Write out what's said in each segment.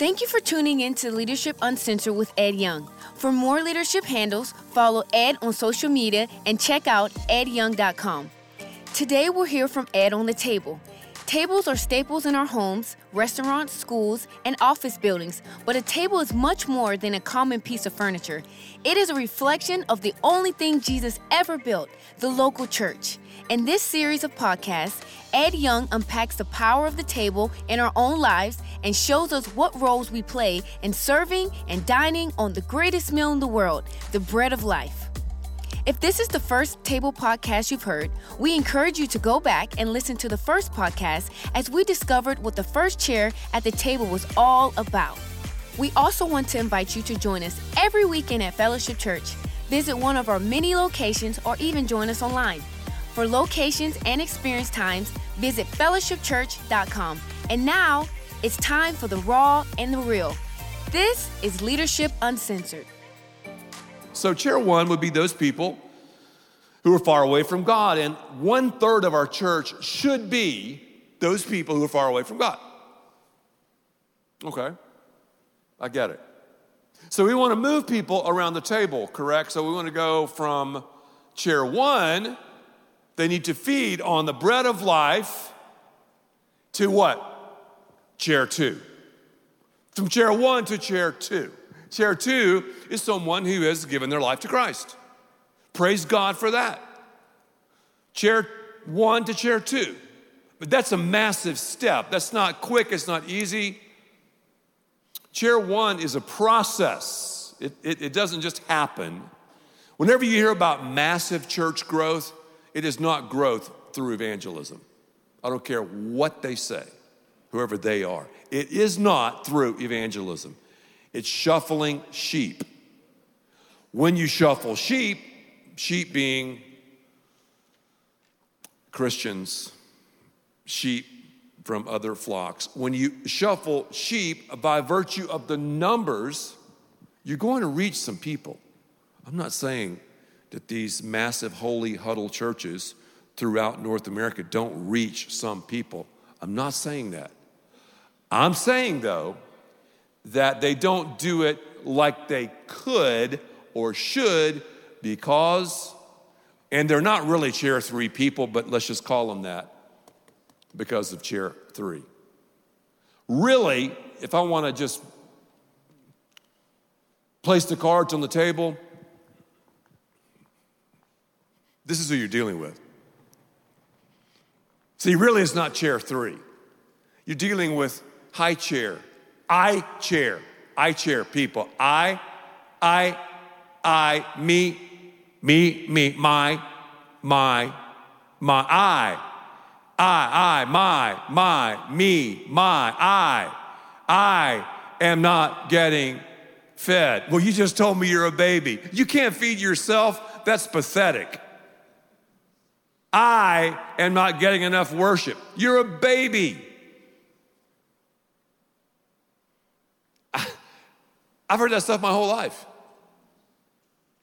Thank you for tuning in to Leadership Uncensored with Ed Young. For more leadership handles, follow Ed on social media and check out edyoung.com. Today we'll hear from Ed on the table. Tables are staples in our homes, restaurants, schools, and office buildings, but a table is much more than a common piece of furniture. It is a reflection of the only thing Jesus ever built the local church. In this series of podcasts, Ed Young unpacks the power of the table in our own lives and shows us what roles we play in serving and dining on the greatest meal in the world, the bread of life. If this is the first table podcast you've heard, we encourage you to go back and listen to the first podcast as we discovered what the first chair at the table was all about. We also want to invite you to join us every weekend at Fellowship Church. Visit one of our many locations or even join us online. For locations and experience times, visit fellowshipchurch.com. And now, it's time for the raw and the real. This is Leadership Uncensored. So, chair one would be those people who are far away from God. And one third of our church should be those people who are far away from God. Okay, I get it. So, we want to move people around the table, correct? So, we want to go from chair one, they need to feed on the bread of life, to what? Chair two. From chair one to chair two. Chair two is someone who has given their life to Christ. Praise God for that. Chair one to chair two. But that's a massive step. That's not quick, it's not easy. Chair one is a process, it, it, it doesn't just happen. Whenever you hear about massive church growth, it is not growth through evangelism. I don't care what they say, whoever they are. It is not through evangelism. It's shuffling sheep. When you shuffle sheep, sheep being Christians, sheep from other flocks, when you shuffle sheep by virtue of the numbers, you're going to reach some people. I'm not saying that these massive holy huddle churches throughout North America don't reach some people. I'm not saying that. I'm saying, though, that they don't do it like they could or should because, and they're not really chair three people, but let's just call them that because of chair three. Really, if I want to just place the cards on the table, this is who you're dealing with. See, really, it's not chair three. You're dealing with high chair, I chair, I chair people. I, I, I, me, me, me, my, my, my, I, I, I, my, my, me, my, I, I am not getting fed. Well, you just told me you're a baby. You can't feed yourself. That's pathetic. I am not getting enough worship. You're a baby. I've heard that stuff my whole life.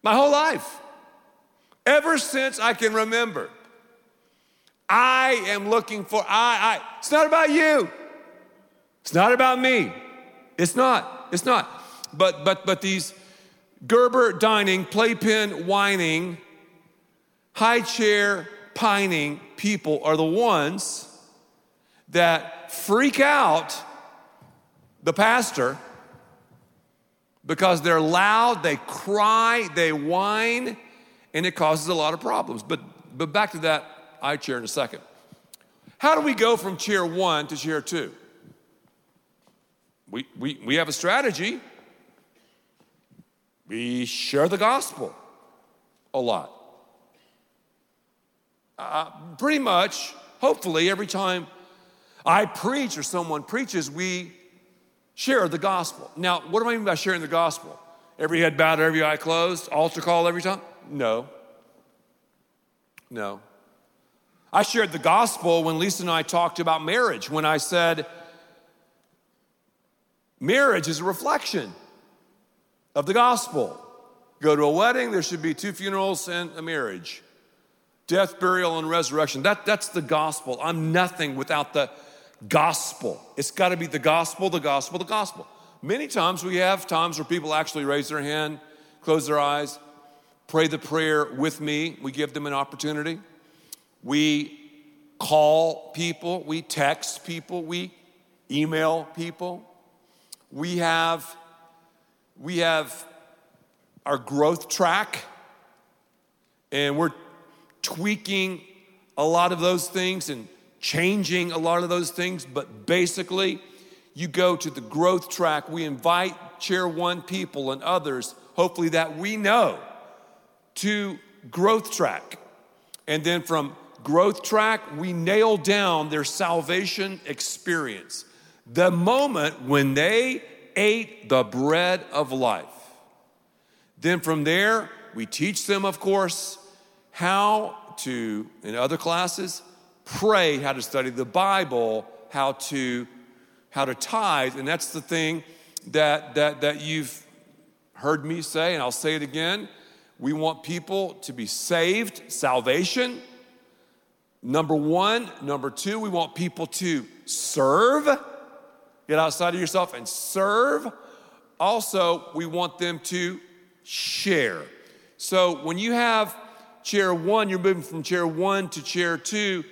My whole life. Ever since I can remember. I am looking for, I, I, it's not about you. It's not about me. It's not. It's not. But, but, but these Gerber dining, playpen whining, high chair pining people are the ones that freak out the pastor because they're loud, they cry, they whine, and it causes a lot of problems. But, but back to that I chair in a second. How do we go from chair one to chair two? We, we, we have a strategy. We share the gospel a lot. Uh, pretty much, hopefully, every time I preach or someone preaches, we share the gospel. Now, what do I mean by sharing the gospel? Every head bowed, every eye closed, altar call every time? No. No. I shared the gospel when Lisa and I talked about marriage, when I said, marriage is a reflection of the gospel. Go to a wedding, there should be two funerals and a marriage. Death, burial, and resurrection. That, that's the gospel. I'm nothing without the gospel. It's got to be the gospel, the gospel, the gospel. Many times we have times where people actually raise their hand, close their eyes, pray the prayer with me. We give them an opportunity. We call people, we text people, we email people. We have we have our growth track and we're tweaking a lot of those things and changing a lot of those things, but basically you go to the growth track. We invite chair one people and others, hopefully that we know, to growth track. And then from growth track, we nail down their salvation experience. The moment when they ate the bread of life. Then from there, we teach them, of course, how to, in other classes, pray, how to study the Bible, how to how to tithe, and that's the thing that, that, that you've heard me say, and I'll say it again. We want people to be saved, salvation. Number one. Number two, we want people to serve. Get outside of yourself and serve. Also, we want them to share. So when you have chair one, you're moving from chair one to chair two,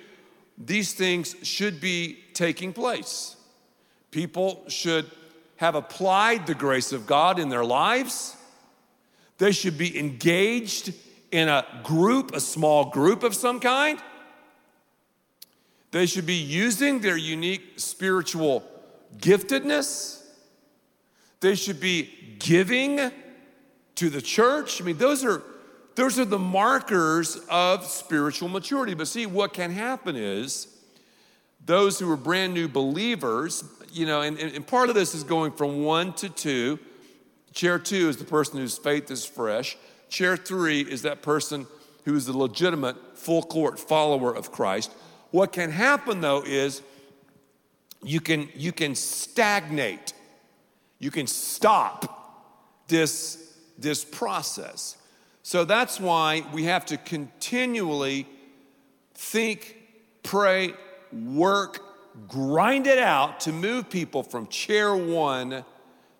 these things should be taking place. People should have applied the grace of God in their lives. They should be engaged in a group, a small group of some kind. They should be using their unique spiritual giftedness. They should be giving to the church. I mean, those are those are the markers of spiritual maturity. But see, what can happen is those who are brand new believers, you know, and, and part of this is going from one to two. Chair two is the person whose faith is fresh. Chair three is that person who is the legitimate full court follower of Christ. What can happen though is you can you can stagnate. You can stop this this process. So that's why we have to continually think, pray, work, grind it out to move people from chair one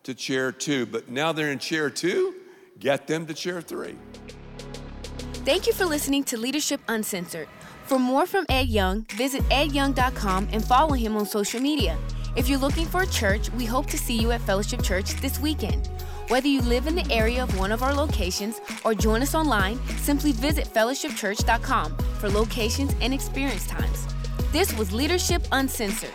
to chair two. But now they're in chair two, get them to chair three. Thank you for listening to Leadership Uncensored. For more from Ed Young, visit edyoung.com and follow him on social media. If you're looking for a church, we hope to see you at Fellowship Church this weekend. Whether you live in the area of one of our locations or join us online, simply visit fellowshipchurch.com for locations and experience times. This was Leadership Uncensored.